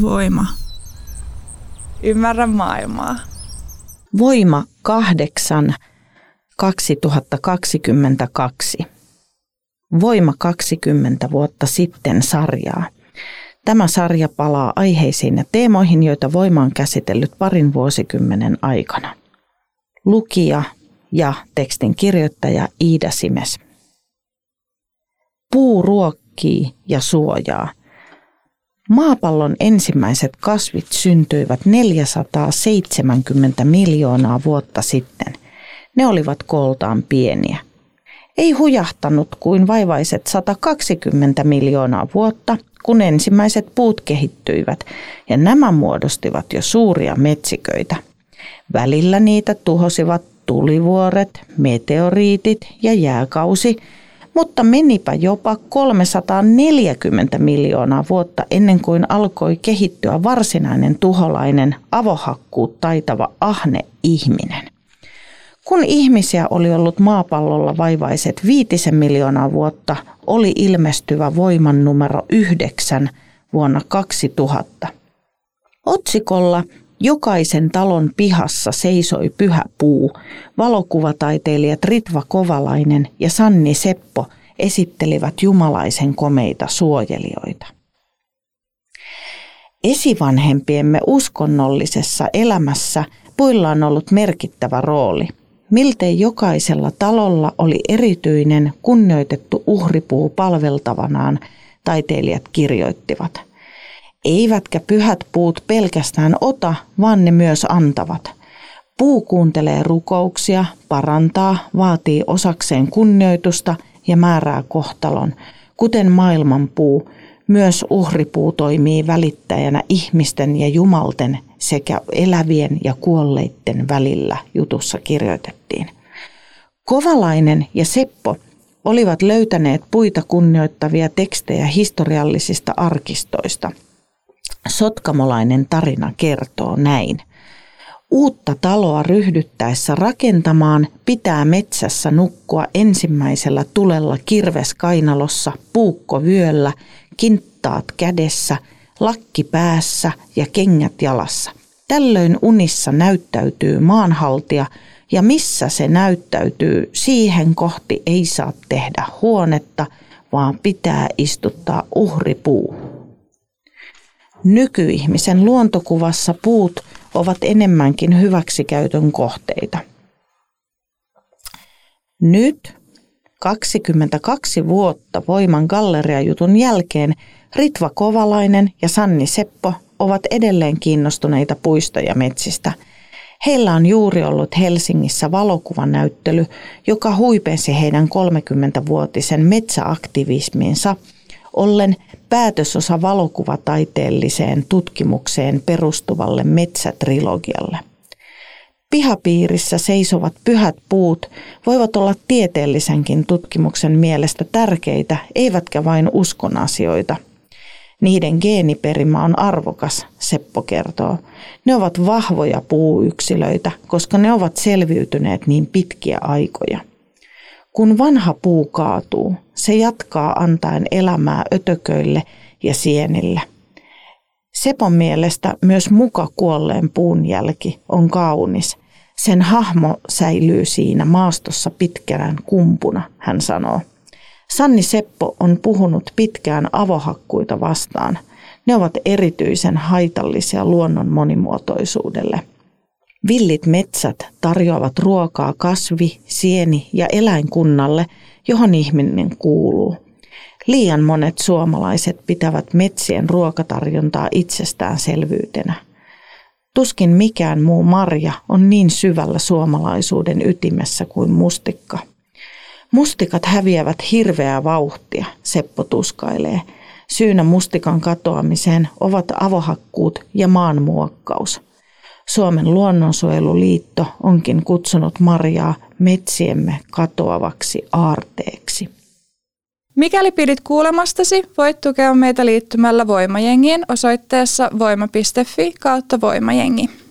Voima. Ymmärrä maailmaa. Voima 8 2022. Voima 20 vuotta sitten sarjaa. Tämä sarja palaa aiheisiin ja teemoihin, joita Voima on käsitellyt parin vuosikymmenen aikana. Lukija ja tekstin kirjoittaja Iida Simes. Puu ruokkii ja suojaa – Maapallon ensimmäiset kasvit syntyivät 470 miljoonaa vuotta sitten. Ne olivat kooltaan pieniä. Ei hujahtanut kuin vaivaiset 120 miljoonaa vuotta, kun ensimmäiset puut kehittyivät, ja nämä muodostivat jo suuria metsiköitä. Välillä niitä tuhosivat tulivuoret, meteoriitit ja jääkausi – mutta menipä jopa 340 miljoonaa vuotta ennen kuin alkoi kehittyä varsinainen tuholainen avohakkuut taitava ahne ihminen. Kun ihmisiä oli ollut maapallolla vaivaiset viitisen miljoonaa vuotta, oli ilmestyvä voiman numero yhdeksän vuonna 2000. Otsikolla Jokaisen talon pihassa seisoi pyhä puu. Valokuvataiteilijat Ritva Kovalainen ja Sanni Seppo esittelivät jumalaisen komeita suojelijoita. Esivanhempiemme uskonnollisessa elämässä puilla on ollut merkittävä rooli. Miltei jokaisella talolla oli erityinen kunnioitettu uhripuu palveltavanaan, taiteilijat kirjoittivat – Eivätkä pyhät puut pelkästään ota, vaan ne myös antavat. Puu kuuntelee rukouksia, parantaa, vaatii osakseen kunnioitusta ja määrää kohtalon. Kuten maailman puu, myös uhripuu toimii välittäjänä ihmisten ja jumalten sekä elävien ja kuolleiden välillä, jutussa kirjoitettiin. Kovalainen ja Seppo olivat löytäneet puita kunnioittavia tekstejä historiallisista arkistoista – Sotkamolainen tarina kertoo näin. Uutta taloa ryhdyttäessä rakentamaan pitää metsässä nukkua ensimmäisellä tulella kirveskainalossa, puukko vyöllä, kinttaat kädessä, lakki päässä ja kengät jalassa. Tällöin unissa näyttäytyy maanhaltija ja missä se näyttäytyy, siihen kohti ei saa tehdä huonetta, vaan pitää istuttaa uhripuu. Nykyihmisen luontokuvassa puut ovat enemmänkin hyväksikäytön kohteita. Nyt 22 vuotta Voiman galleriajutun jälkeen Ritva Kovalainen ja Sanni Seppo ovat edelleen kiinnostuneita puista ja metsistä. Heillä on juuri ollut Helsingissä valokuvanäyttely, joka huipensi heidän 30-vuotisen metsäaktivisminsa – ollen päätösosa valokuvataiteelliseen tutkimukseen perustuvalle metsätrilogialle. Pihapiirissä seisovat pyhät puut voivat olla tieteellisenkin tutkimuksen mielestä tärkeitä, eivätkä vain uskon asioita. Niiden geeniperimä on arvokas, Seppo kertoo. Ne ovat vahvoja puuyksilöitä, koska ne ovat selviytyneet niin pitkiä aikoja. Kun vanha puu kaatuu, se jatkaa antaen elämää ötököille ja sienille. Sepon mielestä myös muka kuolleen puun jälki on kaunis. Sen hahmo säilyy siinä maastossa pitkään kumpuna, hän sanoo. Sanni Seppo on puhunut pitkään avohakkuita vastaan. Ne ovat erityisen haitallisia luonnon monimuotoisuudelle – Villit metsät tarjoavat ruokaa kasvi-, sieni- ja eläinkunnalle, johon ihminen kuuluu. Liian monet suomalaiset pitävät metsien ruokatarjontaa itsestäänselvyytenä. Tuskin mikään muu marja on niin syvällä suomalaisuuden ytimessä kuin mustikka. Mustikat häviävät hirveää vauhtia, Seppo tuskailee. Syynä mustikan katoamiseen ovat avohakkuut ja maanmuokkaus. Suomen luonnonsuojeluliitto onkin kutsunut marjaa metsiemme katoavaksi aarteeksi. Mikäli pidit kuulemastasi, voit tukea meitä liittymällä Voimajengiin osoitteessa voima.fi kautta voimajengi.